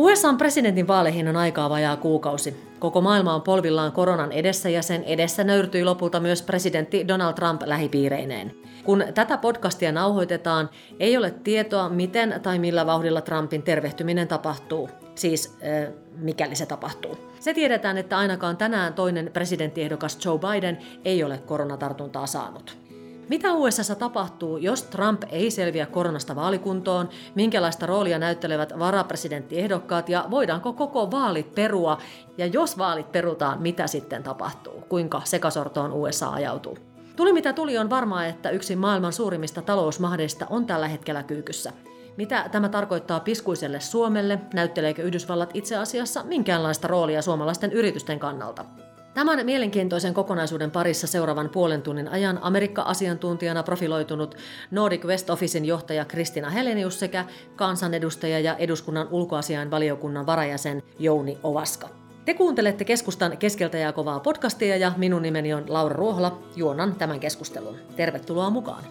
USAn presidentin vaaleihin on aikaa vajaa kuukausi. Koko maailma on polvillaan koronan edessä ja sen edessä nöyrtyi lopulta myös presidentti Donald Trump lähipiireineen. Kun tätä podcastia nauhoitetaan, ei ole tietoa, miten tai millä vauhdilla Trumpin tervehtyminen tapahtuu. Siis äh, mikäli se tapahtuu. Se tiedetään, että ainakaan tänään toinen presidenttiehdokas Joe Biden ei ole koronatartuntaa saanut. Mitä USA tapahtuu, jos Trump ei selviä koronasta vaalikuntoon? Minkälaista roolia näyttelevät varapresidenttiehdokkaat ja voidaanko koko vaalit perua? Ja jos vaalit perutaan, mitä sitten tapahtuu? Kuinka sekasortoon USA ajautuu? Tuli mitä tuli on varmaa, että yksi maailman suurimmista talousmahdeista on tällä hetkellä kyykyssä. Mitä tämä tarkoittaa piskuiselle Suomelle? Näytteleekö Yhdysvallat itse asiassa minkäänlaista roolia suomalaisten yritysten kannalta? Tämän mielenkiintoisen kokonaisuuden parissa seuraavan puolen tunnin ajan Amerikka-asiantuntijana profiloitunut Nordic West Officein johtaja Kristina Helenius sekä kansanedustaja ja eduskunnan ulkoasiain valiokunnan varajäsen Jouni Ovaska. Te kuuntelette keskustan keskeltä ja kovaa podcastia ja minun nimeni on Laura Ruohola. Juonan tämän keskustelun. Tervetuloa mukaan.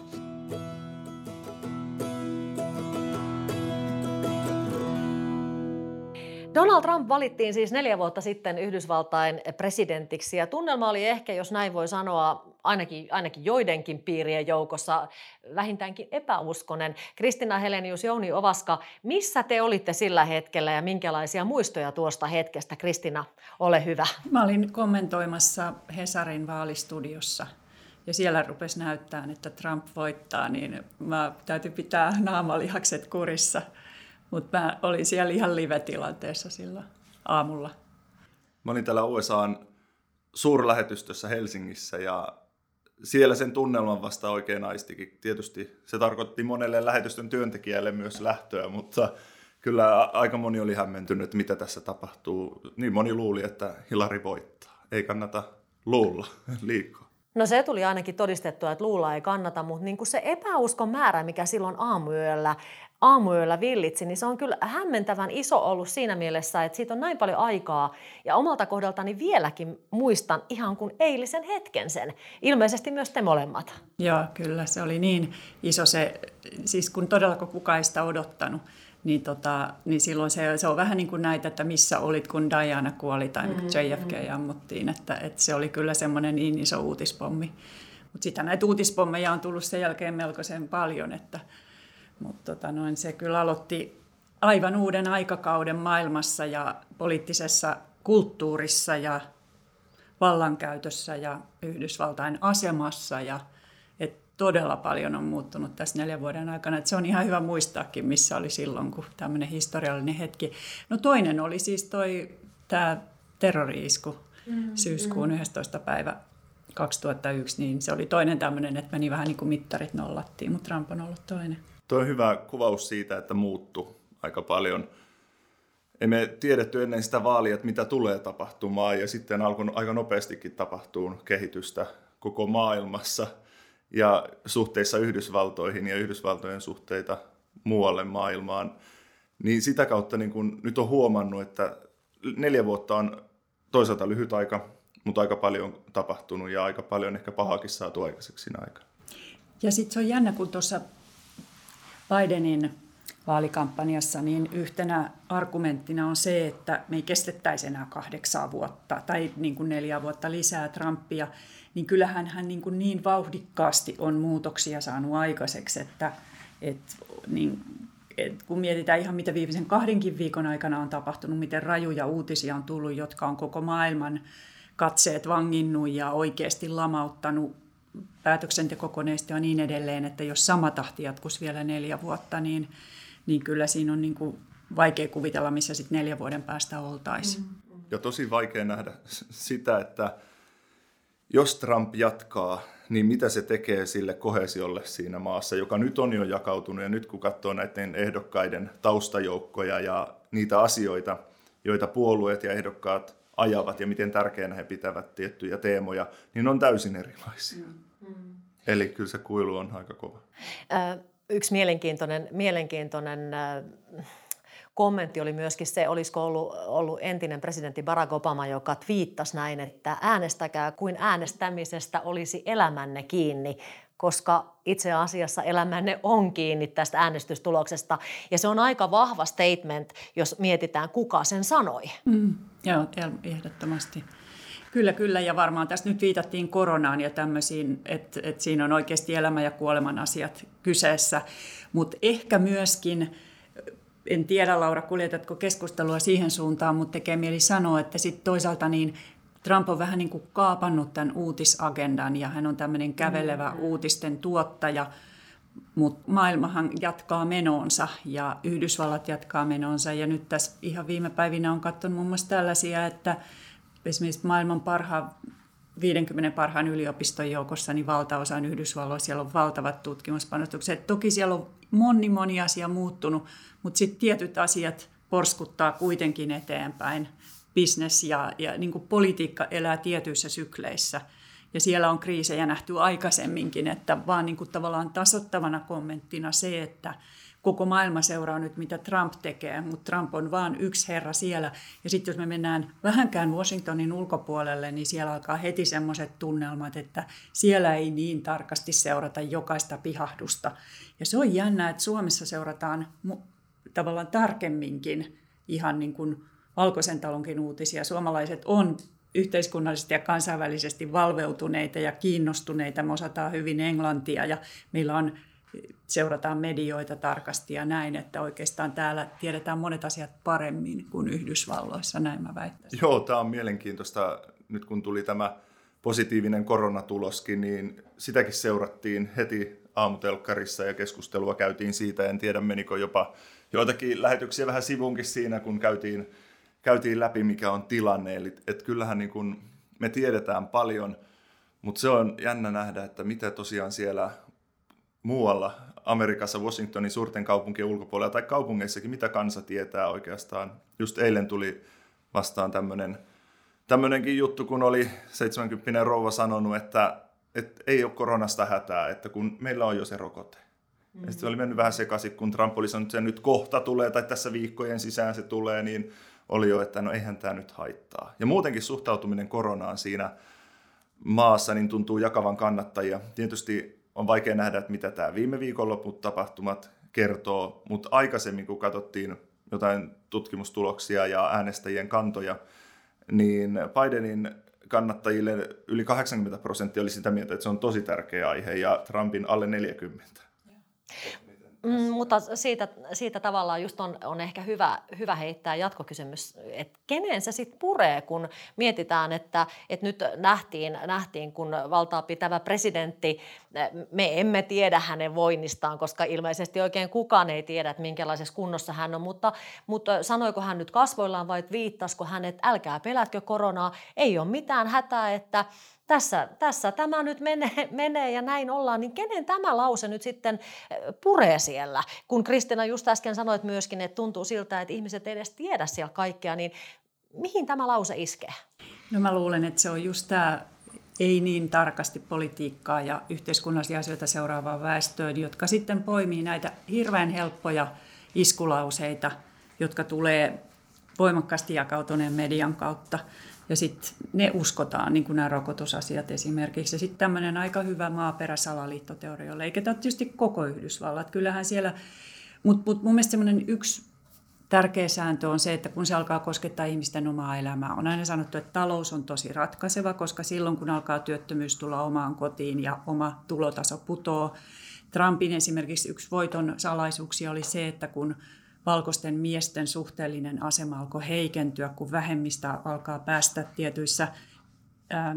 Donald Trump valittiin siis neljä vuotta sitten Yhdysvaltain presidentiksi ja tunnelma oli ehkä, jos näin voi sanoa, ainakin, ainakin joidenkin piirien joukossa vähintäänkin epäuskonen. Kristina Helenius, Jouni Ovaska, missä te olitte sillä hetkellä ja minkälaisia muistoja tuosta hetkestä? Kristina, ole hyvä. Mä olin kommentoimassa Hesarin vaalistudiossa ja siellä rupesi näyttää, että Trump voittaa, niin mä täytyy pitää naamalihakset kurissa – mutta mä olin siellä ihan live-tilanteessa silloin aamulla. Mä olin täällä USAn suurlähetystössä Helsingissä ja siellä sen tunnelman vasta oikein aistikin. Tietysti se tarkoitti monelle lähetystön työntekijälle myös lähtöä, mutta kyllä aika moni oli hämmentynyt, mitä tässä tapahtuu. Niin moni luuli, että Hilari voittaa. Ei kannata luulla liikaa. No se tuli ainakin todistettua, että luulla ei kannata, mutta niin kuin se epäuskon määrä, mikä silloin aamuyöllä aamuyöllä villitsi, niin se on kyllä hämmentävän iso ollut siinä mielessä, että siitä on näin paljon aikaa. Ja omalta kohdaltani vieläkin muistan ihan kuin eilisen hetken sen. Ilmeisesti myös te molemmat. Joo, kyllä se oli niin iso se, siis kun todella kukaan ei sitä odottanut, niin, tota, niin silloin se, se on vähän niin kuin näitä, että missä olit, kun Diana kuoli tai mm-hmm. JFK ammuttiin, että, että se oli kyllä semmoinen niin iso uutispommi. Mutta sitä näitä uutispommeja on tullut sen jälkeen melkoisen paljon, että, mutta tota noin, se kyllä aloitti aivan uuden aikakauden maailmassa ja poliittisessa kulttuurissa ja vallankäytössä ja Yhdysvaltain asemassa ja todella paljon on muuttunut tässä neljän vuoden aikana. Et se on ihan hyvä muistaakin, missä oli silloin, kun tämmöinen historiallinen hetki. No toinen oli siis toi tämä terrori-isku mm, syyskuun 11. Mm. päivä 2001, niin se oli toinen tämmöinen, että meni vähän niin kuin mittarit nollattiin, mutta Trump on ollut toinen. Tuo on hyvä kuvaus siitä, että muuttu aika paljon. Emme tiedetty ennen sitä vaalia, että mitä tulee tapahtumaan, ja sitten alkoi aika nopeastikin tapahtuu kehitystä koko maailmassa ja suhteissa Yhdysvaltoihin ja Yhdysvaltojen suhteita muualle maailmaan. Niin sitä kautta niin kun nyt on huomannut, että neljä vuotta on toisaalta lyhyt aika, mutta aika paljon tapahtunut ja aika paljon ehkä pahakin saatu aikaiseksi siinä aikana. Ja sitten se on jännä, kun tuossa Bidenin vaalikampanjassa, niin yhtenä argumenttina on se, että me ei kestettäisi enää kahdeksaa vuotta tai niin kuin neljä vuotta lisää Trumpia, niin kyllähän hän niin, kuin niin vauhdikkaasti on muutoksia saanut aikaiseksi, että, että niin, et kun mietitään ihan mitä viimeisen kahdenkin viikon aikana on tapahtunut, miten rajuja uutisia on tullut, jotka on koko maailman katseet vanginnut ja oikeasti lamauttanut päätöksentekokoneisto ja niin edelleen, että jos sama tahti jatkuisi vielä neljä vuotta, niin, niin kyllä siinä on niin kuin vaikea kuvitella, missä sitten neljä vuoden päästä oltaisiin. Mm-hmm. Ja tosi vaikea nähdä sitä, että jos Trump jatkaa, niin mitä se tekee sille kohesiolle siinä maassa, joka nyt on jo jakautunut. Ja nyt kun katsoo näiden ehdokkaiden taustajoukkoja ja niitä asioita, joita puolueet ja ehdokkaat ajavat ja miten tärkeänä he pitävät tiettyjä teemoja, niin on täysin erilaisia. Mm. Mm. Eli kyllä se kuilu on aika kova. Yksi mielenkiintoinen, mielenkiintoinen kommentti oli myöskin se, olisiko ollut, ollut entinen presidentti Barack Obama, joka twiittasi näin, että äänestäkää kuin äänestämisestä olisi elämänne kiinni. koska itse asiassa elämänne on kiinni tästä äänestystuloksesta. Ja se on aika vahva statement, jos mietitään, kuka sen sanoi. Mm, joo, ehdottomasti. Kyllä, kyllä. Ja varmaan tässä nyt viitattiin koronaan ja tämmöisiin, että, että siinä on oikeasti elämä ja kuoleman asiat kyseessä. Mutta ehkä myöskin, en tiedä Laura, kuljetatko keskustelua siihen suuntaan, mutta tekee mieli sanoa, että sitten toisaalta niin Trump on vähän niin kuin kaapannut tämän uutisagendan ja hän on tämmöinen kävelevä mm-hmm. uutisten tuottaja, mutta maailmahan jatkaa menoonsa ja Yhdysvallat jatkaa menoonsa. Ja nyt tässä ihan viime päivinä on katsonut muun muassa tällaisia, että esimerkiksi maailman parhaan 50 parhaan yliopiston joukossa, niin valtaosa on Yhdysvalloissa, siellä on valtavat tutkimuspanostukset. Toki siellä on moni, moni asia muuttunut, mutta sitten tietyt asiat porskuttaa kuitenkin eteenpäin. Business ja, ja niin kuin politiikka elää tietyissä sykleissä. Ja siellä on kriisejä nähty aikaisemminkin, että vaan niin kuin tavallaan tasottavana kommenttina se, että koko maailma seuraa nyt, mitä Trump tekee, mutta Trump on vain yksi herra siellä. Ja sitten jos me mennään vähänkään Washingtonin ulkopuolelle, niin siellä alkaa heti semmoiset tunnelmat, että siellä ei niin tarkasti seurata jokaista pihahdusta. Ja se on jännä, että Suomessa seurataan tavallaan tarkemminkin ihan niin kuin valkoisen talonkin uutisia. Suomalaiset on yhteiskunnallisesti ja kansainvälisesti valveutuneita ja kiinnostuneita. Me osataan hyvin englantia ja meillä on seurataan medioita tarkasti ja näin, että oikeastaan täällä tiedetään monet asiat paremmin kuin Yhdysvalloissa, näin mä väittäisin. Joo, tämä on mielenkiintoista. Nyt kun tuli tämä positiivinen koronatuloskin, niin sitäkin seurattiin heti aamutelkkarissa ja keskustelua käytiin siitä. En tiedä, menikö jopa joitakin lähetyksiä vähän sivunkin siinä, kun käytiin, käytiin läpi, mikä on tilanne. Eli et kyllähän niin kun me tiedetään paljon, mutta se on jännä nähdä, että mitä tosiaan siellä muualla Amerikassa, Washingtonin suurten kaupunkien ulkopuolella tai kaupungeissakin, mitä kansa tietää oikeastaan. Just eilen tuli vastaan tämmöinen tämmöinenkin juttu, kun oli 70 rouva sanonut, että, että ei ole koronasta hätää, että kun meillä on jo se rokote. Mm-hmm. Ja sitten oli mennyt vähän sekaisin, kun Trump oli sanonut, että se nyt kohta tulee tai tässä viikkojen sisään se tulee, niin oli jo, että no eihän tämä nyt haittaa. Ja muutenkin suhtautuminen koronaan siinä maassa niin tuntuu jakavan kannattajia. Tietysti on vaikea nähdä, että mitä tämä viime viikonloput tapahtumat kertoo, mutta aikaisemmin kun katsottiin jotain tutkimustuloksia ja äänestäjien kantoja, niin Bidenin kannattajille yli 80 prosenttia oli sitä mieltä, että se on tosi tärkeä aihe, ja Trumpin alle 40. Mm, mutta siitä, siitä tavallaan just on, on ehkä hyvä, hyvä heittää jatkokysymys, että kenen se sitten puree, kun mietitään, että, että nyt nähtiin, nähtiin, kun valtaa pitävä presidentti, me emme tiedä hänen voinnistaan, koska ilmeisesti oikein kukaan ei tiedä, että minkälaisessa kunnossa hän on, mutta, mutta sanoiko hän nyt kasvoillaan vai viittasiko hän, että älkää pelätkö koronaa, ei ole mitään hätää, että tässä, tässä tämä nyt menee, menee ja näin ollaan, niin kenen tämä lause nyt sitten puree siellä? Kun Kristina just äsken sanoit myöskin, että tuntuu siltä, että ihmiset ei edes tiedä siellä kaikkea, niin mihin tämä lause iskee? No mä luulen, että se on just tämä ei niin tarkasti politiikkaa ja yhteiskunnallisia asioita seuraavaa väestöön, jotka sitten poimii näitä hirveän helppoja iskulauseita, jotka tulee voimakkaasti jakautuneen median kautta. Ja sitten ne uskotaan, niin kuin nämä rokotusasiat esimerkiksi. Ja sitten tämmöinen aika hyvä maaperäsalaliittoteorioille, eikä tämä tietysti koko Yhdysvallat. Kyllähän siellä, mutta mut mun mielestä semmoinen yksi tärkeä sääntö on se, että kun se alkaa koskettaa ihmisten omaa elämää, on aina sanottu, että talous on tosi ratkaiseva, koska silloin kun alkaa työttömyys tulla omaan kotiin ja oma tulotaso putoo, Trumpin esimerkiksi yksi voiton salaisuuksia oli se, että kun valkoisten miesten suhteellinen asema alkoi heikentyä, kun vähemmistä alkaa päästä tietyissä ää,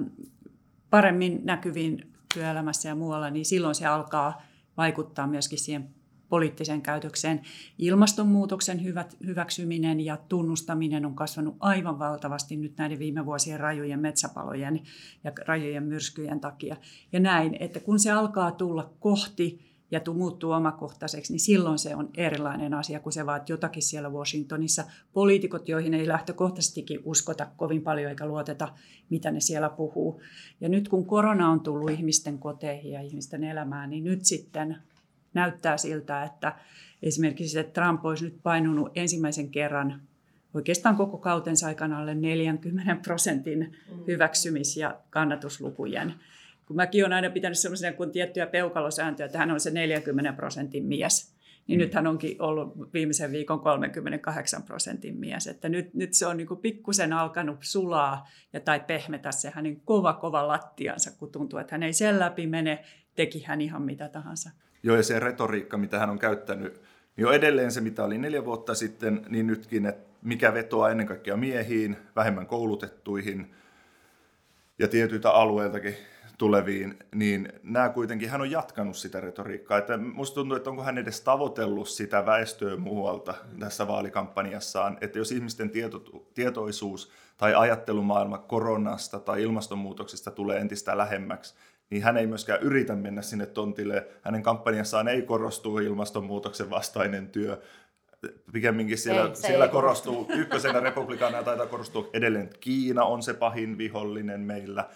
paremmin näkyviin työelämässä ja muualla, niin silloin se alkaa vaikuttaa myöskin siihen poliittiseen käytökseen. Ilmastonmuutoksen hyvät, hyväksyminen ja tunnustaminen on kasvanut aivan valtavasti nyt näiden viime vuosien rajujen metsäpalojen ja rajujen myrskyjen takia. Ja näin, että kun se alkaa tulla kohti ja muuttuu omakohtaiseksi, niin silloin se on erilainen asia, kun se vaat jotakin siellä Washingtonissa. Poliitikot, joihin ei lähtökohtaisestikin uskota kovin paljon eikä luoteta, mitä ne siellä puhuu. Ja nyt kun korona on tullut ihmisten koteihin ja ihmisten elämään, niin nyt sitten näyttää siltä, että esimerkiksi että Trump olisi nyt painunut ensimmäisen kerran oikeastaan koko kautensa aikana alle 40 prosentin mm. hyväksymis- ja kannatuslukujen kun mäkin olen aina pitänyt sellaisia kuin tiettyjä peukalosääntöjä, että hän on se 40 prosentin mies. Niin mm. nyt hän onkin ollut viimeisen viikon 38 prosentin mies. Että nyt, nyt se on niin pikkusen alkanut sulaa ja, tai pehmetä se hänen kova kova lattiansa, kun tuntuu, että hän ei sen läpi mene, teki hän ihan mitä tahansa. Joo, ja se retoriikka, mitä hän on käyttänyt, niin on edelleen se, mitä oli neljä vuotta sitten, niin nytkin, että mikä vetoaa ennen kaikkea miehiin, vähemmän koulutettuihin ja tietyiltä alueiltakin tuleviin, niin nämä kuitenkin, hän on jatkanut sitä retoriikkaa. Että musta tuntuu, että onko hän edes tavoitellut sitä väestöä muualta tässä vaalikampanjassaan, että jos ihmisten tieto, tietoisuus tai ajattelumaailma koronasta tai ilmastonmuutoksesta tulee entistä lähemmäksi, niin hän ei myöskään yritä mennä sinne tontille. Hänen kampanjassaan ei korostu ilmastonmuutoksen vastainen työ, pikemminkin siellä, ei, siellä korostuu, ykkösenä republikaana taitaa korostua edelleen, että Kiina on se pahin vihollinen meillä,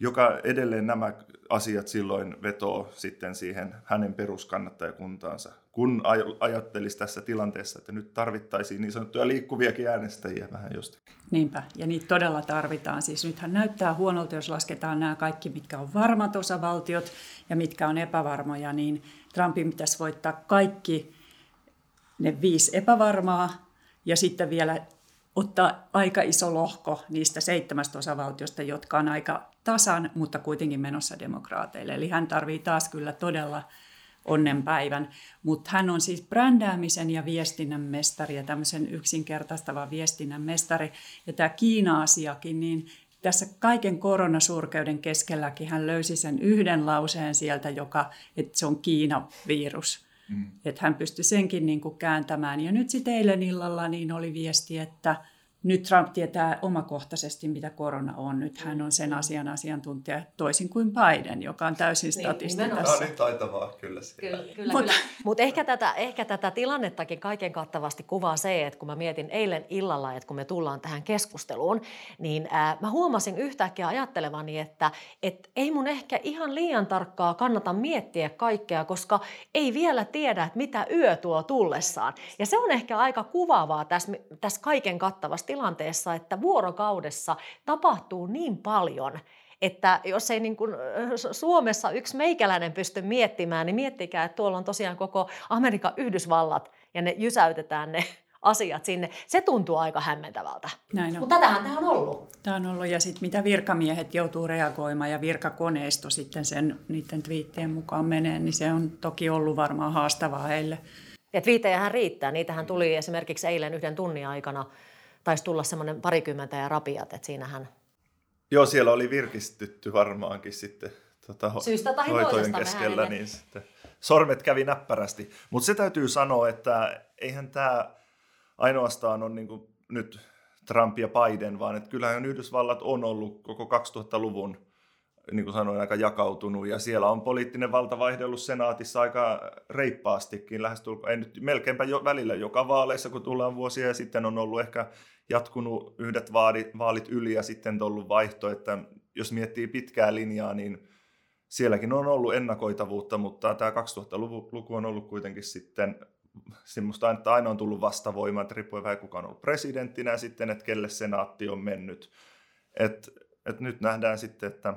joka edelleen nämä asiat silloin vetoo sitten siihen hänen peruskannattajakuntaansa, kun ajattelisi tässä tilanteessa, että nyt tarvittaisiin niin sanottuja liikkuviakin äänestäjiä vähän jostakin. Niinpä, ja niitä todella tarvitaan. Siis nythän näyttää huonolta, jos lasketaan nämä kaikki, mitkä on varmat osavaltiot ja mitkä on epävarmoja, niin Trumpin pitäisi voittaa kaikki ne viisi epävarmaa ja sitten vielä ottaa aika iso lohko niistä seitsemästä osavaltiosta, jotka on aika tasan, mutta kuitenkin menossa demokraateille. Eli hän tarvii taas kyllä todella onnenpäivän. Mutta hän on siis brändäämisen ja viestinnän mestari ja tämmöisen yksinkertaistava viestinnän mestari. Ja tämä Kiina-asiakin, niin tässä kaiken koronasurkeuden keskelläkin hän löysi sen yhden lauseen sieltä, joka, että se on Kiina-virus. Mm. Että hän pystyi senkin niin kuin kääntämään. Ja nyt sitten eilen illalla niin oli viesti, että nyt Trump tietää omakohtaisesti, mitä korona on. Nyt hän on sen asian asiantuntija toisin kuin Biden, joka on täysin statisti niin, tässä. No niin, taitavaa, kyllä. Kyllä, kyllä, Mut, kyllä. Mutta ehkä tätä, ehkä tätä tilannettakin kaiken kattavasti kuvaa se, että kun mä mietin eilen illalla, että kun me tullaan tähän keskusteluun, niin ää, mä huomasin yhtäkkiä ajattelevani, että et ei mun ehkä ihan liian tarkkaa kannata miettiä kaikkea, koska ei vielä tiedä, että mitä yö tuo tullessaan. Ja se on ehkä aika kuvaavaa tässä, tässä kaiken kattavasti tilanteessa, että vuorokaudessa tapahtuu niin paljon, että jos ei niin kuin Suomessa yksi meikäläinen pysty miettimään, niin miettikää, että tuolla on tosiaan koko Amerikan Yhdysvallat ja ne jysäytetään ne asiat sinne. Se tuntuu aika hämmentävältä. Näin on. Mutta tätähän tämä on ollut. Tämä on ollut ja sitten mitä virkamiehet joutuu reagoimaan ja virkakoneisto sitten sen niiden twiittien mukaan menee, niin se on toki ollut varmaan haastavaa heille. Ja twiittejähän riittää. Niitähän tuli esimerkiksi eilen yhden tunnin aikana taisi tulla semmoinen parikymmentä ja rapiat, että siinähän... Joo, siellä oli virkistytty varmaankin sitten tota, Syystä tai hoitojen keskellä, niin sitten sormet kävi näppärästi. Mutta se täytyy sanoa, että eihän tämä ainoastaan ole niin nyt Trump ja Biden, vaan että kyllähän Yhdysvallat on ollut koko 2000-luvun niin kuin sanoin, aika jakautunut, ja siellä on poliittinen valta vaihdellut senaatissa aika reippaastikin, lähestulkoon, ei nyt melkeinpä jo, välillä joka vaaleissa, kun tullaan vuosia, ja sitten on ollut ehkä jatkunut yhdet vaalit, vaalit yli, ja sitten ollut vaihto, että jos miettii pitkää linjaa, niin sielläkin on ollut ennakoitavuutta, mutta tämä 2000-luku on ollut kuitenkin sitten semmoista, että aina on tullut vastavoima, että riippuen vähän kuka on ollut presidenttinä, ja sitten, että kelle senaatti on mennyt. Et, et nyt nähdään sitten, että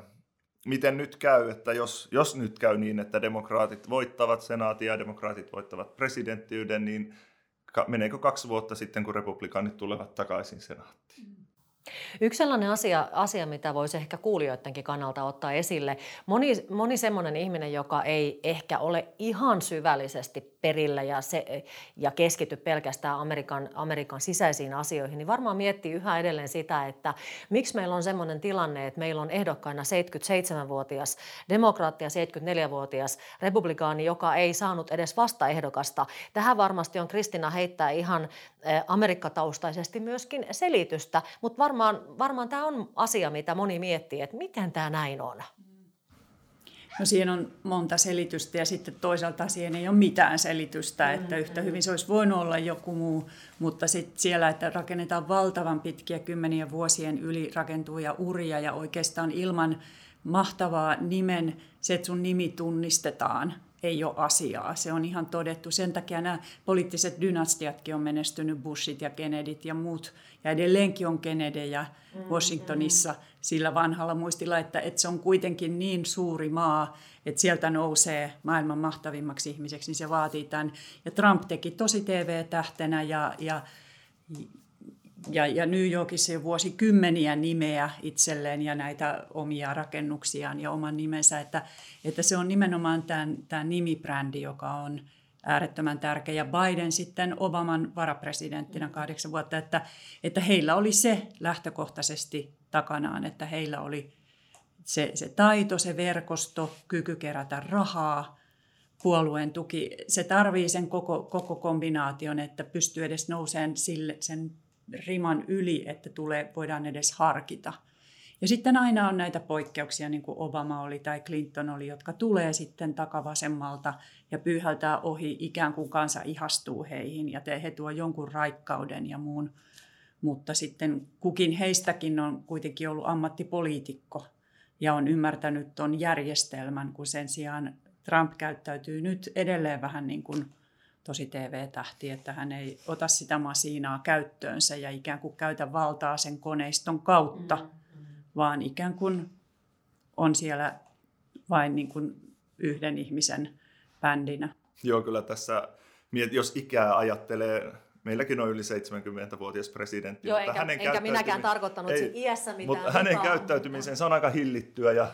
miten nyt käy, että jos, jos nyt käy niin, että demokraatit voittavat senaatin ja demokraatit voittavat presidenttiyden, niin meneekö kaksi vuotta sitten, kun republikaanit tulevat takaisin senaattiin? Yksi sellainen asia, asia, mitä voisi ehkä kuulijoidenkin kannalta ottaa esille, moni, moni semmoinen ihminen, joka ei ehkä ole ihan syvällisesti perillä ja, se, ja keskity pelkästään Amerikan, Amerikan sisäisiin asioihin, niin varmaan miettii yhä edelleen sitä, että miksi meillä on semmoinen tilanne, että meillä on ehdokkaina 77-vuotias demokraatti ja 74-vuotias republikaani, joka ei saanut edes vastaehdokasta. Tähän varmasti on Kristina heittää ihan eh, amerikkataustaisesti myöskin selitystä, mutta varmaan, varmaan tämä on asia, mitä moni miettii, että miten tämä näin on. No siihen on monta selitystä ja sitten toisaalta siihen ei ole mitään selitystä, mm, että yhtä hyvin se olisi voinut olla joku muu, mutta sitten siellä, että rakennetaan valtavan pitkiä kymmenien vuosien yli rakentuvia uria ja oikeastaan ilman mahtavaa nimen, se, että sun nimi tunnistetaan, ei ole asiaa. Se on ihan todettu. Sen takia nämä poliittiset dynastiatkin on menestynyt, Bushit ja Kennedyt ja muut. Ja edelleenkin on Kennedyjä mm, Washingtonissa sillä vanhalla muistilla, että, että se on kuitenkin niin suuri maa, että sieltä nousee maailman mahtavimmaksi ihmiseksi, niin se vaatii tämän. Ja Trump teki tosi TV-tähtenä ja, ja ja, ja New Yorkissa jo vuosikymmeniä nimeä itselleen ja näitä omia rakennuksiaan ja oman nimensä, että, että se on nimenomaan tämän, tämä nimibrändi, joka on äärettömän tärkeä. Ja Biden sitten Obaman varapresidenttinä kahdeksan vuotta, että, että heillä oli se lähtökohtaisesti takanaan, että heillä oli se, se taito, se verkosto, kyky kerätä rahaa, puolueen tuki. Se tarvii sen koko, koko kombinaation, että pystyy edes nousemaan sille, sen riman yli, että tulee, voidaan edes harkita. Ja sitten aina on näitä poikkeuksia, niin kuin Obama oli tai Clinton oli, jotka tulee sitten takavasemmalta ja pyyhältää ohi, ikään kuin kansa ihastuu heihin ja he tuo jonkun raikkauden ja muun. Mutta sitten kukin heistäkin on kuitenkin ollut ammattipoliitikko ja on ymmärtänyt tuon järjestelmän, kun sen sijaan Trump käyttäytyy nyt edelleen vähän niin kuin – tosi TV-tähti, että hän ei ota sitä masiinaa käyttöönsä ja ikään kuin käytä valtaa sen koneiston kautta, mm-hmm. vaan ikään kuin on siellä vain niin kuin yhden ihmisen bändinä. Joo, kyllä tässä, jos ikää ajattelee, meilläkin on yli 70-vuotias presidentti. Joo, enkä, hänen enkä minäkään tarkoittanut ei, iässä mitään. Mutta hänen käyttäytymisensä on aika hillittyä ja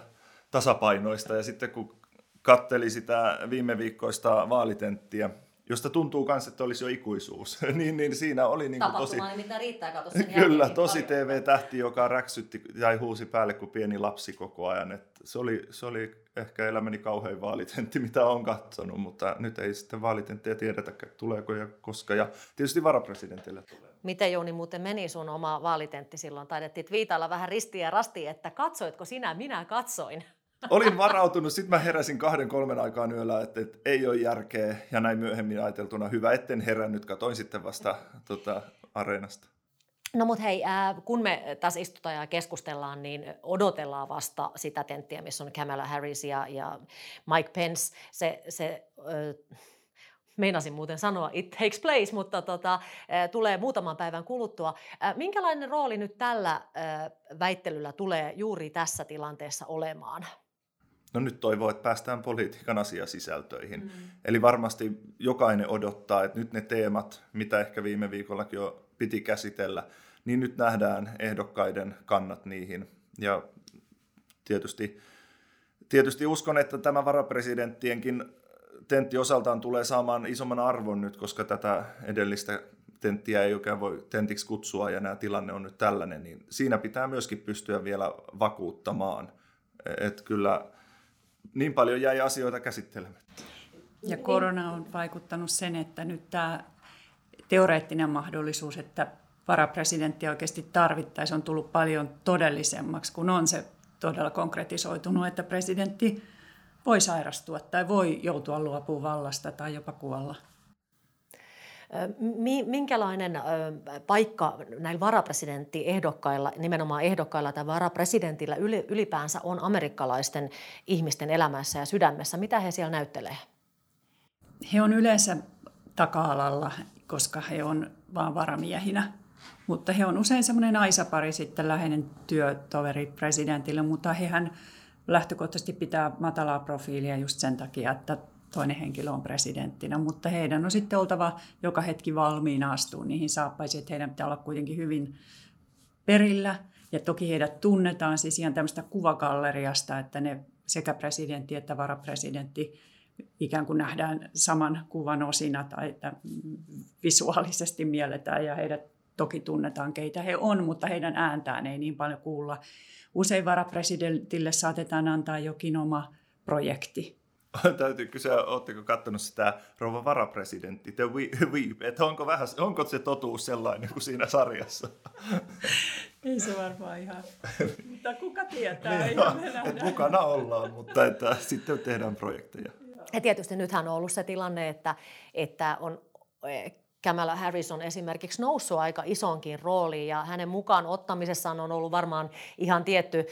tasapainoista. Ja sitten kun katteli sitä viime viikkoista vaalitenttiä, josta tuntuu myös, että olisi jo ikuisuus. niin, niin siinä oli niin kuin tosi... nimittäin riittää, kato sen Kyllä, tosi TV-tähti, joka räksytti tai huusi päälle kuin pieni lapsi koko ajan. Et se, oli, se oli ehkä elämäni kauhein vaalitentti, mitä olen katsonut, mutta nyt ei sitten vaalitenttiä tiedetä, tuleeko ja koska. Ja tietysti varapresidentille tulee. Miten Jouni muuten meni sun oma vaalitentti silloin? Taidettiin viitailla vähän ristiin ja rastiin, että katsoitko sinä, minä katsoin. Olin varautunut, sitten mä heräsin kahden kolmen aikaan yöllä, että, että ei ole järkeä ja näin myöhemmin ajateltuna hyvä, etten herännyt, katoin sitten vasta tota, areenasta. No mutta hei, äh, kun me tässä istutaan ja keskustellaan, niin odotellaan vasta sitä tenttiä, missä on Kamala Harris ja, ja Mike Pence. Se, se äh, meinasin muuten sanoa it takes place, mutta tota, äh, tulee muutaman päivän kuluttua. Äh, minkälainen rooli nyt tällä äh, väittelyllä tulee juuri tässä tilanteessa olemaan? No nyt toivoo, että päästään politiikan asiasisältöihin. Mm. Eli varmasti jokainen odottaa, että nyt ne teemat, mitä ehkä viime viikollakin jo piti käsitellä, niin nyt nähdään ehdokkaiden kannat niihin. Ja tietysti, tietysti uskon, että tämä varapresidenttienkin tentti osaltaan tulee saamaan isomman arvon nyt, koska tätä edellistä tenttiä ei oikein voi tentiksi kutsua ja nämä tilanne on nyt tällainen, niin siinä pitää myöskin pystyä vielä vakuuttamaan. Että kyllä niin paljon jäi asioita käsittelemättä. Ja korona on vaikuttanut sen, että nyt tämä teoreettinen mahdollisuus, että varapresidentti oikeasti tarvittaisiin, on tullut paljon todellisemmaksi, kun on se todella konkretisoitunut, että presidentti voi sairastua tai voi joutua luopumaan vallasta tai jopa kuolla. Minkälainen paikka näillä varapresidenttiehdokkailla, nimenomaan ehdokkailla tai varapresidentillä ylipäänsä on amerikkalaisten ihmisten elämässä ja sydämessä? Mitä he siellä näyttelee? He on yleensä taka-alalla, koska he on vain varamiehinä. Mutta he on usein semmoinen aisapari sitten läheinen työtoveri presidentille, mutta hehän lähtökohtaisesti pitää matalaa profiilia just sen takia, että toinen henkilö on presidenttinä, mutta heidän on sitten oltava joka hetki valmiina astua niihin saappaisiin, että heidän pitää olla kuitenkin hyvin perillä. Ja toki heidät tunnetaan siis ihan tämmöistä kuvagalleriasta, että ne sekä presidentti että varapresidentti ikään kuin nähdään saman kuvan osina tai että visuaalisesti mielletään ja heidät toki tunnetaan, keitä he on, mutta heidän ääntään ei niin paljon kuulla. Usein varapresidentille saatetaan antaa jokin oma projekti, Täytyy kysyä, oletteko katsonut sitä rouva varapresidentti, The Weep, että onko, vähän, onko se totuus sellainen kuin siinä sarjassa? Ei se varmaan ihan, mutta kuka tietää, niin, no, että mukana ollaan, mutta että sitten tehdään projekteja. Ja tietysti nythän on ollut se tilanne, että, että on e, Kamala Harris on esimerkiksi noussut aika isonkin rooliin ja hänen mukaan ottamisessaan on ollut varmaan ihan tietty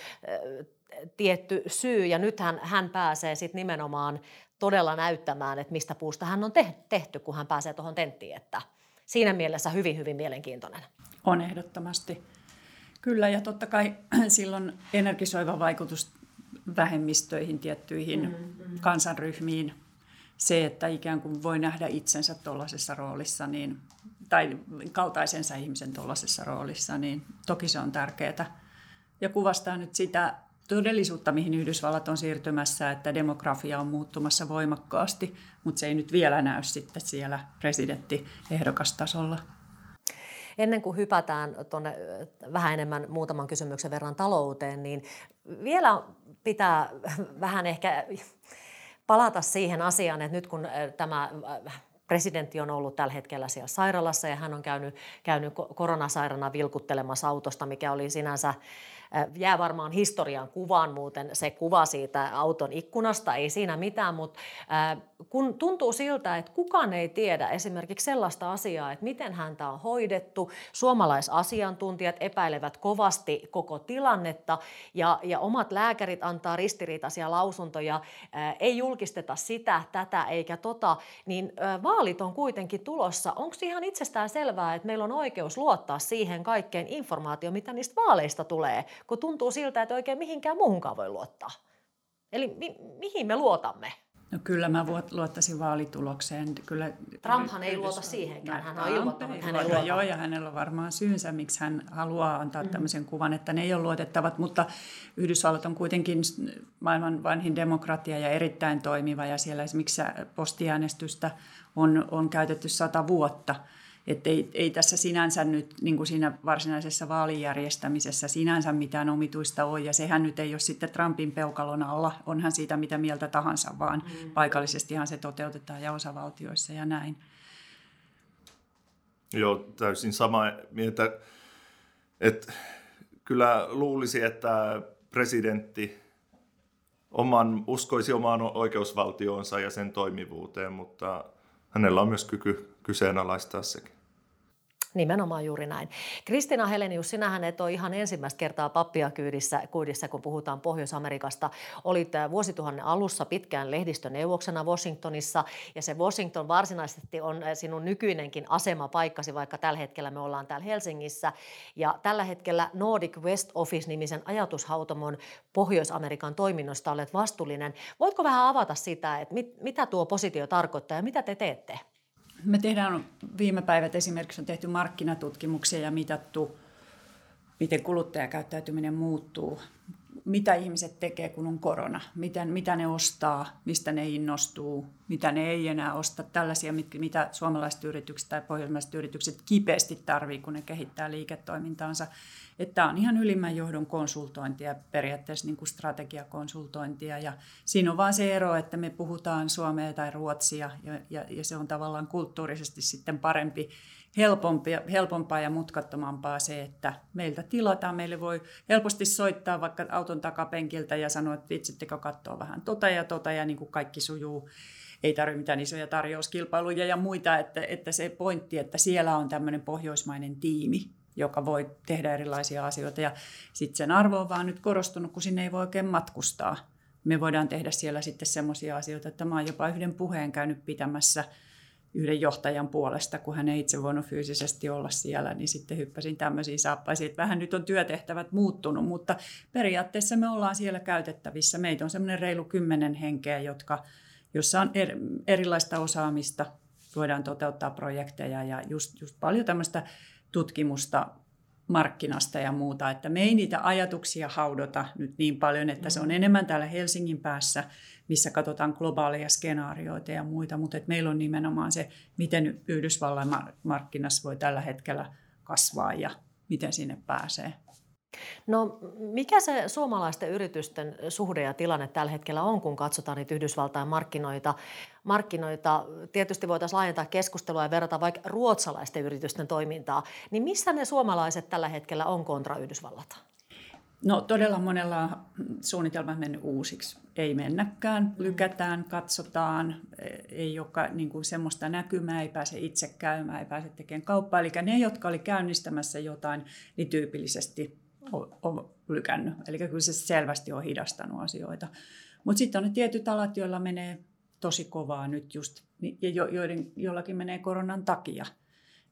tietty syy ja nythän hän pääsee sitten nimenomaan todella näyttämään, että mistä puusta hän on tehty, kun hän pääsee tuohon tenttiin. Että siinä mielessä hyvin, hyvin mielenkiintoinen. On ehdottomasti. Kyllä, ja totta kai silloin energisoiva vaikutus vähemmistöihin, tiettyihin mm-hmm. kansanryhmiin, se, että ikään kuin voi nähdä itsensä tuollaisessa roolissa, niin, tai kaltaisensa ihmisen tuollaisessa roolissa, niin toki se on tärkeää. Ja kuvastaa nyt sitä todellisuutta, mihin Yhdysvallat on siirtymässä, että demografia on muuttumassa voimakkaasti, mutta se ei nyt vielä näy sitten siellä presidenttiehdokasta-tasolla. Ennen kuin hypätään tuonne vähän enemmän muutaman kysymyksen verran talouteen, niin vielä pitää vähän ehkä palata siihen asiaan, että nyt kun tämä presidentti on ollut tällä hetkellä siellä sairaalassa ja hän on käynyt, käynyt koronasairana vilkuttelemassa autosta, mikä oli sinänsä Jää varmaan historian kuvaan muuten se kuva siitä auton ikkunasta, ei siinä mitään, mutta kun tuntuu siltä, että kukaan ei tiedä esimerkiksi sellaista asiaa, että miten häntä on hoidettu, suomalaisasiantuntijat epäilevät kovasti koko tilannetta ja, ja omat lääkärit antaa ristiriitaisia lausuntoja, ei julkisteta sitä, tätä eikä tota, niin vaalit on kuitenkin tulossa. Onko ihan itsestään selvää, että meillä on oikeus luottaa siihen kaikkeen informaatioon, mitä niistä vaaleista tulee, kun tuntuu siltä, että oikein mihinkään muuhunkaan voi luottaa. Eli mi- mihin me luotamme? No kyllä mä luottaisin vaalitulokseen. Kyllä, Trumphan ei luota siihenkään. Hän on ilmoittanut, että hän ei luota. Joo, ja hänellä on varmaan syynsä, miksi hän haluaa antaa mm. tämmöisen kuvan, että ne ei ole luotettavat. Mutta Yhdysvallat on kuitenkin maailman vanhin demokratia ja erittäin toimiva. Ja siellä esimerkiksi postiäänestystä on, on käytetty sata vuotta – että ei, ei tässä sinänsä nyt niin kuin siinä varsinaisessa vaalijärjestämisessä sinänsä mitään omituista ole, ja sehän nyt ei ole sitten Trumpin peukalon alla, onhan siitä mitä mieltä tahansa, vaan mm. paikallisestihan se toteutetaan ja osavaltioissa ja näin. Joo, täysin sama mieltä, että kyllä luulisi, että presidentti oman, uskoisi omaan oikeusvaltioonsa ja sen toimivuuteen, mutta hänellä on myös kyky kyseenalaistaa sekin. Nimenomaan juuri näin. Kristina Helenius, sinähän et ole ihan ensimmäistä kertaa pappia kyydissä, kyydissä, kun puhutaan Pohjois-Amerikasta. Olit äh, vuosituhannen alussa pitkään lehdistöneuvoksena Washingtonissa, ja se Washington varsinaisesti on äh, sinun nykyinenkin asemapaikkasi, vaikka tällä hetkellä me ollaan täällä Helsingissä. Ja tällä hetkellä Nordic West Office-nimisen ajatushautomon Pohjois-Amerikan toiminnosta olet vastuullinen. Voitko vähän avata sitä, että mit, mitä tuo positio tarkoittaa ja mitä te teette? Me tehdään viime päivät esimerkiksi on tehty markkinatutkimuksia ja mitattu, miten kuluttajakäyttäytyminen muuttuu, mitä ihmiset tekee, kun on korona, miten, mitä ne ostaa, mistä ne innostuu, mitä ne ei enää osta, tällaisia, mitä suomalaiset yritykset tai pohjoismaiset yritykset kipeästi tarvii, kun ne kehittää liiketoimintaansa. Että tämä on ihan ylimmän johdon konsultointia, periaatteessa niin kuin strategiakonsultointia. Ja siinä on vaan se ero, että me puhutaan suomea tai ruotsia ja, ja, ja se on tavallaan kulttuurisesti sitten parempi, helpompia, helpompaa ja mutkattomampaa se, että meiltä tilataan. Meille voi helposti soittaa vaikka auton takapenkiltä ja sanoa, että vitsittekö katsoa vähän tota ja tota ja niin kuin kaikki sujuu ei tarvitse mitään isoja tarjouskilpailuja ja muita, että, että se pointti, että siellä on tämmöinen pohjoismainen tiimi, joka voi tehdä erilaisia asioita. Ja sitten sen arvo on vaan nyt korostunut, kun sinne ei voi oikein matkustaa. Me voidaan tehdä siellä sitten semmoisia asioita, että mä oon jopa yhden puheen käynyt pitämässä yhden johtajan puolesta, kun hän ei itse voinut fyysisesti olla siellä, niin sitten hyppäsin tämmöisiin saappaisiin. Että vähän nyt on työtehtävät muuttunut, mutta periaatteessa me ollaan siellä käytettävissä. Meitä on semmoinen reilu kymmenen henkeä, jotka, jossa on er, erilaista osaamista, voidaan toteuttaa projekteja ja just, just paljon tämmöistä tutkimusta markkinasta ja muuta, että me ei niitä ajatuksia haudota nyt niin paljon, että se on enemmän täällä Helsingin päässä, missä katsotaan globaaleja skenaarioita ja muita, mutta että meillä on nimenomaan se, miten Yhdysvallan markkinassa voi tällä hetkellä kasvaa ja miten sinne pääsee. No mikä se suomalaisten yritysten suhde ja tilanne tällä hetkellä on, kun katsotaan niitä Yhdysvaltain markkinoita? markkinoita? Tietysti voitaisiin laajentaa keskustelua ja verrata vaikka ruotsalaisten yritysten toimintaa. Niin missä ne suomalaiset tällä hetkellä on kontra Yhdysvallat? No todella monella suunnitelmat mennyt uusiksi. Ei mennäkään, lykätään, katsotaan, ei ole niin kuin semmoista näkymää, ei pääse itse käymään, ei pääse tekemään kauppaa. Eli ne, jotka oli käynnistämässä jotain, niin tyypillisesti on lykännyt. Eli kyllä se selvästi on hidastanut asioita. Mutta sitten on ne tietyt alat, joilla menee tosi kovaa nyt just, ja joiden, jollakin menee koronan takia.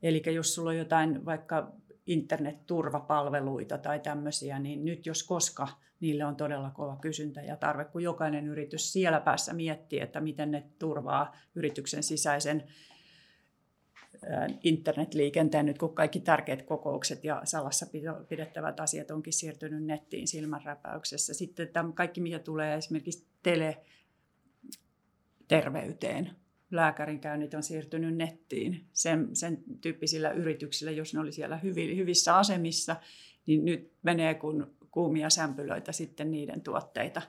Eli jos sulla on jotain vaikka internetturvapalveluita tai tämmöisiä, niin nyt jos koska niille on todella kova kysyntä ja tarve, kun jokainen yritys siellä päässä miettii, että miten ne turvaa yrityksen sisäisen internetliikenteen, nyt kun kaikki tärkeät kokoukset ja salassa pidettävät asiat onkin siirtynyt nettiin silmänräpäyksessä. Sitten tämä kaikki, mikä tulee esimerkiksi teleterveyteen, lääkärin käynnit on siirtynyt nettiin. Sen, sen tyyppisillä yrityksillä, jos ne oli siellä hyvi, hyvissä asemissa, niin nyt menee kuin kuumia sämpylöitä sitten niiden tuotteita.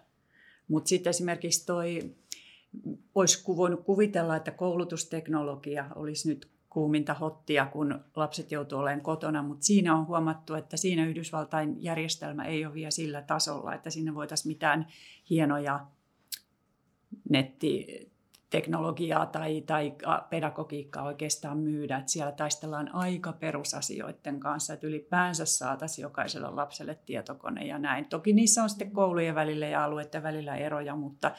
Mutta sitten esimerkiksi toi, olisi voinut kuvitella, että koulutusteknologia olisi nyt kuuminta hottia, kun lapset joutuu olemaan kotona, mutta siinä on huomattu, että siinä Yhdysvaltain järjestelmä ei ole vielä sillä tasolla, että sinne voitaisiin mitään hienoja netti teknologiaa tai, tai pedagogiikkaa oikeastaan myydä. Että siellä taistellaan aika perusasioiden kanssa, että ylipäänsä saataisiin jokaiselle lapselle tietokone ja näin. Toki niissä on sitten koulujen välillä ja alueiden välillä eroja, mutta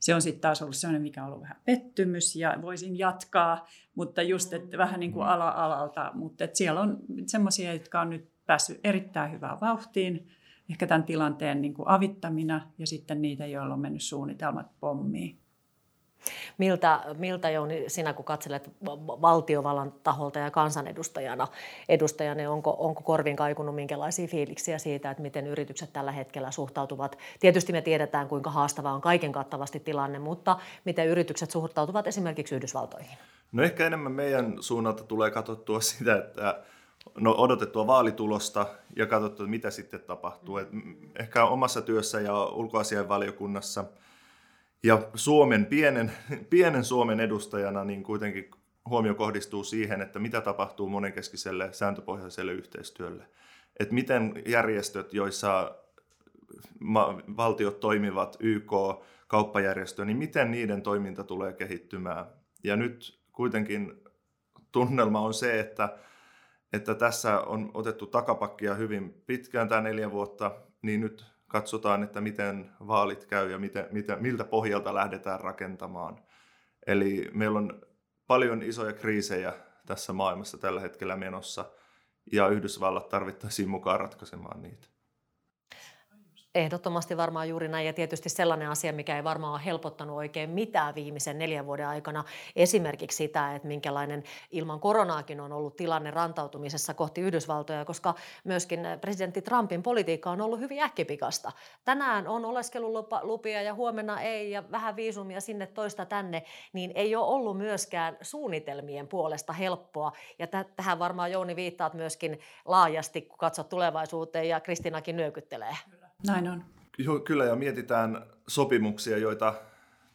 se on sitten taas ollut sellainen, mikä on ollut vähän pettymys ja voisin jatkaa, mutta just että vähän niin kuin ala alalta. Mutta että siellä on semmoisia, jotka on nyt päässyt erittäin hyvään vauhtiin, ehkä tämän tilanteen niin kuin avittamina ja sitten niitä, joilla on mennyt suunnitelmat pommiin. Miltä, miltä Jouni, sinä kun katselet valtiovallan taholta ja kansanedustajana, edustajana, onko, onko korvin kaikunut minkälaisia fiiliksiä siitä, että miten yritykset tällä hetkellä suhtautuvat? Tietysti me tiedetään, kuinka haastava on kaiken kattavasti tilanne, mutta miten yritykset suhtautuvat esimerkiksi Yhdysvaltoihin? No ehkä enemmän meidän suunnalta tulee katsottua sitä, että no, odotettua vaalitulosta ja katsottua, mitä sitten tapahtuu. Et ehkä omassa työssä ja ulkoasiainvaliokunnassa – ja Suomen, pienen, pienen Suomen edustajana niin kuitenkin huomio kohdistuu siihen, että mitä tapahtuu monenkeskiselle sääntöpohjaiselle yhteistyölle. Että miten järjestöt, joissa valtiot toimivat, YK, kauppajärjestö, niin miten niiden toiminta tulee kehittymään. Ja nyt kuitenkin tunnelma on se, että, että tässä on otettu takapakkia hyvin pitkään tämä neljä vuotta, niin nyt katsotaan, että miten vaalit käy ja miten, mitä, miltä pohjalta lähdetään rakentamaan. Eli meillä on paljon isoja kriisejä tässä maailmassa tällä hetkellä menossa, ja Yhdysvallat tarvittaisiin mukaan ratkaisemaan niitä. Ehdottomasti varmaan juuri näin ja tietysti sellainen asia, mikä ei varmaan ole helpottanut oikein mitään viimeisen neljän vuoden aikana. Esimerkiksi sitä, että minkälainen ilman koronaakin on ollut tilanne rantautumisessa kohti Yhdysvaltoja, koska myöskin presidentti Trumpin politiikka on ollut hyvin äkkipikasta. Tänään on oleskelulupia ja huomenna ei ja vähän viisumia sinne toista tänne, niin ei ole ollut myöskään suunnitelmien puolesta helppoa. Ja tähän varmaan Jouni viittaat myöskin laajasti, kun katsot tulevaisuuteen ja Kristinakin nyökyttelee. Näin on. Kyllä, ja mietitään sopimuksia, joita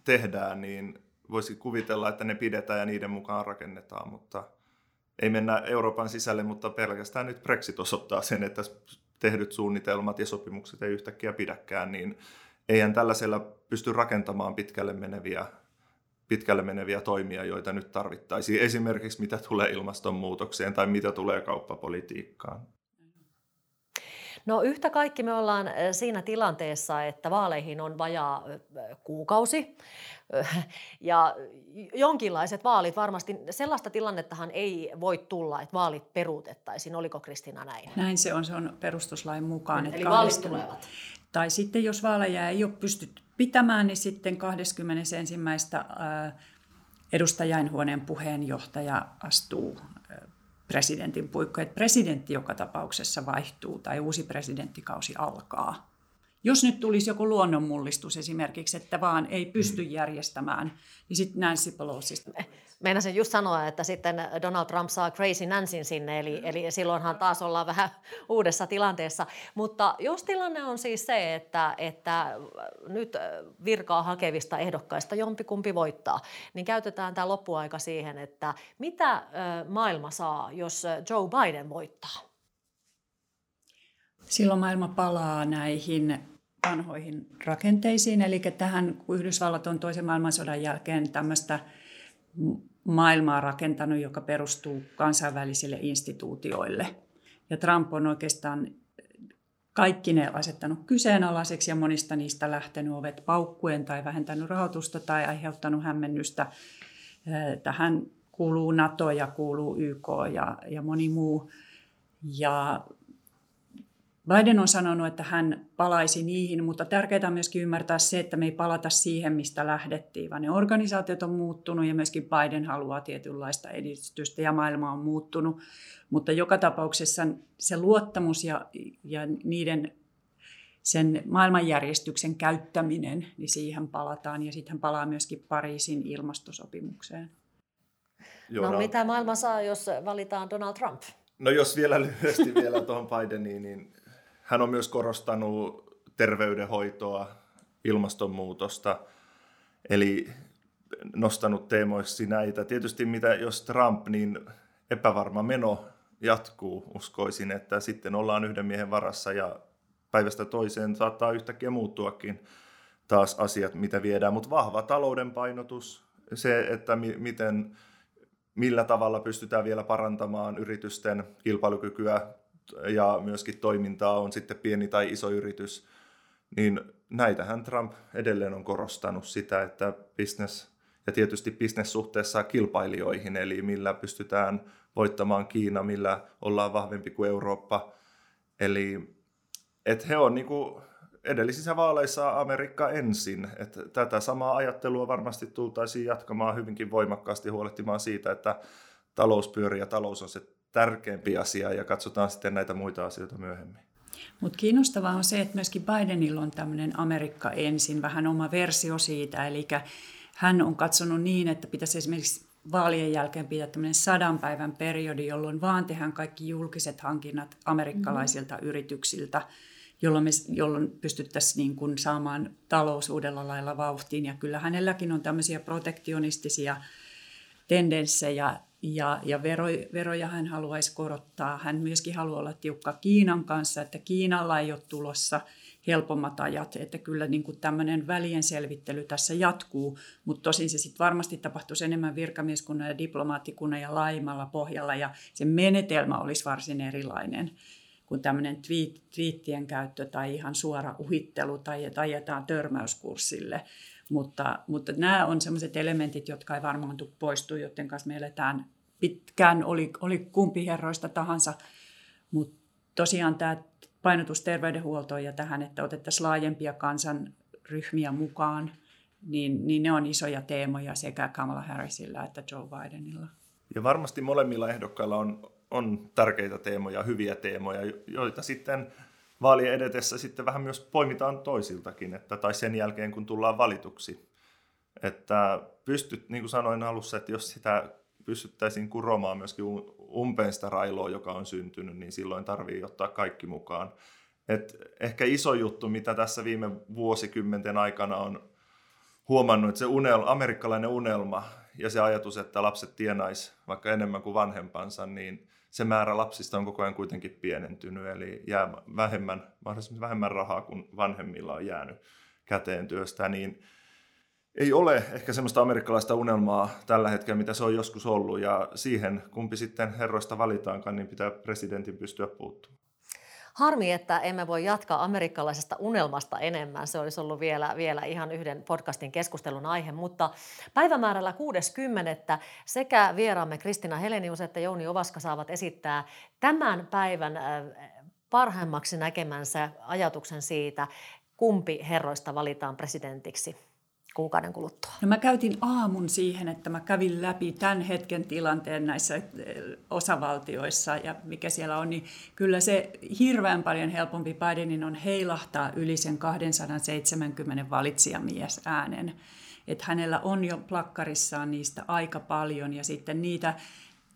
tehdään, niin voisi kuvitella, että ne pidetään ja niiden mukaan rakennetaan, mutta ei mennä Euroopan sisälle, mutta pelkästään nyt Brexit osoittaa sen, että tehdyt suunnitelmat ja sopimukset ei yhtäkkiä pidäkään, niin eihän tällaisella pysty rakentamaan pitkälle meneviä, pitkälle meneviä toimia, joita nyt tarvittaisiin. Esimerkiksi mitä tulee ilmastonmuutokseen tai mitä tulee kauppapolitiikkaan. No yhtä kaikki me ollaan siinä tilanteessa, että vaaleihin on vajaa kuukausi ja jonkinlaiset vaalit varmasti, sellaista tilannettahan ei voi tulla, että vaalit peruutettaisiin. Oliko Kristina näin? Näin se on, se on perustuslain mukaan. Eli vaalit tulevat. Tai sitten jos vaaleja ei ole pystytty pitämään, niin sitten 21. edustajainhuoneen puheenjohtaja astuu presidentin puikko, että presidentti joka tapauksessa vaihtuu tai uusi presidenttikausi alkaa. Jos nyt tulisi joku luonnonmullistus esimerkiksi, että vaan ei pysty järjestämään, niin sitten Nancy Pelosi Meinasin just sanoa, että sitten Donald Trump saa Crazy Nancyn sinne, eli, eli silloinhan taas ollaan vähän uudessa tilanteessa. Mutta jos tilanne on siis se, että, että nyt virkaa hakevista ehdokkaista jompikumpi voittaa, niin käytetään tämä loppuaika siihen, että mitä maailma saa, jos Joe Biden voittaa? Silloin maailma palaa näihin vanhoihin rakenteisiin, eli tähän, kun Yhdysvallat on toisen maailmansodan jälkeen tämmöistä maailmaa rakentanut, joka perustuu kansainvälisille instituutioille. Ja Trump on oikeastaan kaikki ne asettanut kyseenalaiseksi ja monista niistä lähtenyt ovet paukkuen tai vähentänyt rahoitusta tai aiheuttanut hämmennystä. Tähän kuuluu NATO ja kuuluu YK ja, ja moni muu. Ja Biden on sanonut, että hän palaisi niihin, mutta tärkeää on myöskin ymmärtää se, että me ei palata siihen, mistä lähdettiin, vaan ne organisaatiot on muuttunut ja myöskin Biden haluaa tietynlaista edistystä ja maailma on muuttunut. Mutta joka tapauksessa se luottamus ja, ja niiden sen maailmanjärjestyksen käyttäminen, niin siihen palataan ja sitten palaa myöskin Pariisin ilmastosopimukseen. no mitä maailma saa, jos valitaan Donald Trump? No jos vielä lyhyesti vielä tuohon Bideniin, niin hän on myös korostanut terveydenhoitoa, ilmastonmuutosta, eli nostanut teemoiksi näitä. Tietysti mitä jos Trump, niin epävarma meno jatkuu, uskoisin, että sitten ollaan yhden miehen varassa ja päivästä toiseen saattaa yhtäkkiä muuttuakin taas asiat, mitä viedään, mutta vahva talouden painotus, se, että mi- miten, millä tavalla pystytään vielä parantamaan yritysten kilpailukykyä ja myöskin toimintaa on sitten pieni tai iso yritys, niin näitähän Trump edelleen on korostanut sitä, että business ja tietysti business suhteessa kilpailijoihin, eli millä pystytään voittamaan Kiina, millä ollaan vahvempi kuin Eurooppa. Eli että he on niin kuin edellisissä vaaleissa Amerikka ensin. Että tätä samaa ajattelua varmasti tultaisiin jatkamaan hyvinkin voimakkaasti huolehtimaan siitä, että talous pyörii ja talous on se tärkeämpi asia ja katsotaan sitten näitä muita asioita myöhemmin. Mutta kiinnostavaa on se, että myöskin Bidenilla on tämmöinen Amerikka ensin, vähän oma versio siitä, eli hän on katsonut niin, että pitäisi esimerkiksi vaalien jälkeen pitää tämmöinen sadan päivän periodi, jolloin vaan tehdään kaikki julkiset hankinnat amerikkalaisilta mm-hmm. yrityksiltä, jolloin, me, jolloin pystyttäisiin niin kuin saamaan talous uudella lailla vauhtiin. Ja kyllä hänelläkin on tämmöisiä protektionistisia tendenssejä ja, ja vero, veroja hän haluaisi korottaa. Hän myöskin haluaa olla tiukka Kiinan kanssa, että Kiinalla ei ole tulossa helpommat ajat, että kyllä niin kuin tämmöinen välien selvittely tässä jatkuu, mutta tosin se sitten varmasti tapahtuisi enemmän virkamieskunnan ja diplomaattikunnan ja laajemmalla pohjalla ja se menetelmä olisi varsin erilainen kuin tämmöinen twiittien käyttö tai ihan suora uhittelu tai ajetaan törmäyskurssille. Mutta, mutta nämä on sellaiset elementit, jotka ei varmaan tule poistua, joiden kanssa me eletään pitkään, oli, oli kumpi herroista tahansa. Mutta tosiaan tämä painotus terveydenhuoltoon ja tähän, että otettaisiin laajempia kansanryhmiä mukaan, niin, niin ne on isoja teemoja sekä Kamala Harrisilla että Joe Bidenilla. Ja varmasti molemmilla ehdokkailla on, on tärkeitä teemoja, hyviä teemoja, joita sitten vaalien edetessä sitten vähän myös poimitaan toisiltakin, että, tai sen jälkeen kun tullaan valituksi. Että pystyt, niin kuin sanoin alussa, että jos sitä pystyttäisiin kuromaan myöskin umpeen sitä railoa, joka on syntynyt, niin silloin tarvii ottaa kaikki mukaan. Et ehkä iso juttu, mitä tässä viime vuosikymmenten aikana on huomannut, että se unelma, amerikkalainen unelma ja se ajatus, että lapset tienais vaikka enemmän kuin vanhempansa, niin se määrä lapsista on koko ajan kuitenkin pienentynyt, eli jää vähemmän, mahdollisimman vähemmän rahaa kuin vanhemmilla on jäänyt käteen työstä, niin ei ole ehkä semmoista amerikkalaista unelmaa tällä hetkellä, mitä se on joskus ollut, ja siihen kumpi sitten herroista valitaankaan, niin pitää presidentin pystyä puuttumaan. Harmi, että emme voi jatkaa amerikkalaisesta unelmasta enemmän. Se olisi ollut vielä, vielä ihan yhden podcastin keskustelun aihe, mutta päivämäärällä 60. sekä vieraamme Kristina Helenius että Jouni Ovaska saavat esittää tämän päivän äh, parhaimmaksi näkemänsä ajatuksen siitä, kumpi herroista valitaan presidentiksi kuukauden kuluttua? No mä käytin aamun siihen, että mä kävin läpi tämän hetken tilanteen näissä eh, osavaltioissa ja mikä siellä on, niin kyllä se hirveän paljon helpompi Bidenin on heilahtaa yli sen 270 valitsijamies äänen. Että hänellä on jo plakkarissaan niistä aika paljon ja sitten niitä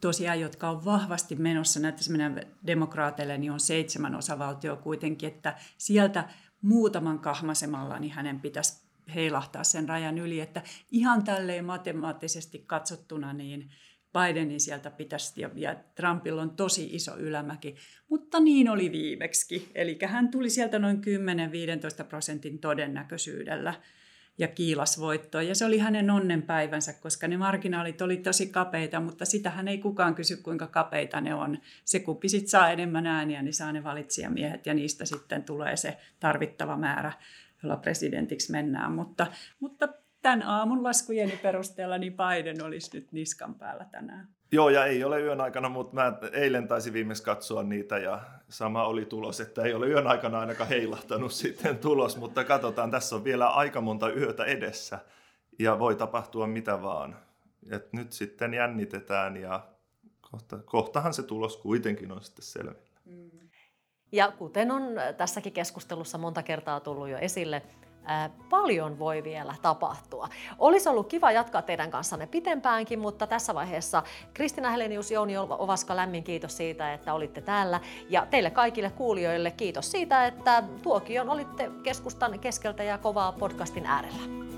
tosiaan, jotka on vahvasti menossa, näyttäisi mennä demokraateille, niin on seitsemän osavaltio kuitenkin, että sieltä muutaman kahmasemalla niin hänen pitäisi heilahtaa sen rajan yli, että ihan tälleen matemaattisesti katsottuna niin Bidenin sieltä pitäisi, ja, Trumpilla on tosi iso ylämäki, mutta niin oli viimeksi. Eli hän tuli sieltä noin 10-15 prosentin todennäköisyydellä. ja kiilasvoittoa. Ja se oli hänen onnenpäivänsä, koska ne marginaalit oli tosi kapeita, mutta sitähän ei kukaan kysy, kuinka kapeita ne on. Se kuppi sit saa enemmän ääniä, niin saa ne valitsijamiehet ja niistä sitten tulee se tarvittava määrä, jolla presidentiksi mennään. Mutta, mutta tämän aamun laskujeni perusteella niin Biden olisi nyt niskan päällä tänään. Joo, ja ei ole yön aikana, mutta mä eilen taisin viimeksi katsoa niitä ja sama oli tulos, että ei ole yön aikana ainakaan heilahtanut sitten tulos, mutta katsotaan, tässä on vielä aika monta yötä edessä ja voi tapahtua mitä vaan. Et nyt sitten jännitetään ja kohta, kohtahan se tulos kuitenkin on sitten selvillä. Ja kuten on tässäkin keskustelussa monta kertaa tullut jo esille, paljon voi vielä tapahtua. Olisi ollut kiva jatkaa teidän kanssanne pitempäänkin, mutta tässä vaiheessa Kristina Helenius, Jouni Ovaska, lämmin kiitos siitä, että olitte täällä. Ja teille kaikille kuulijoille kiitos siitä, että tuokion olitte keskustan keskeltä ja kovaa podcastin äärellä.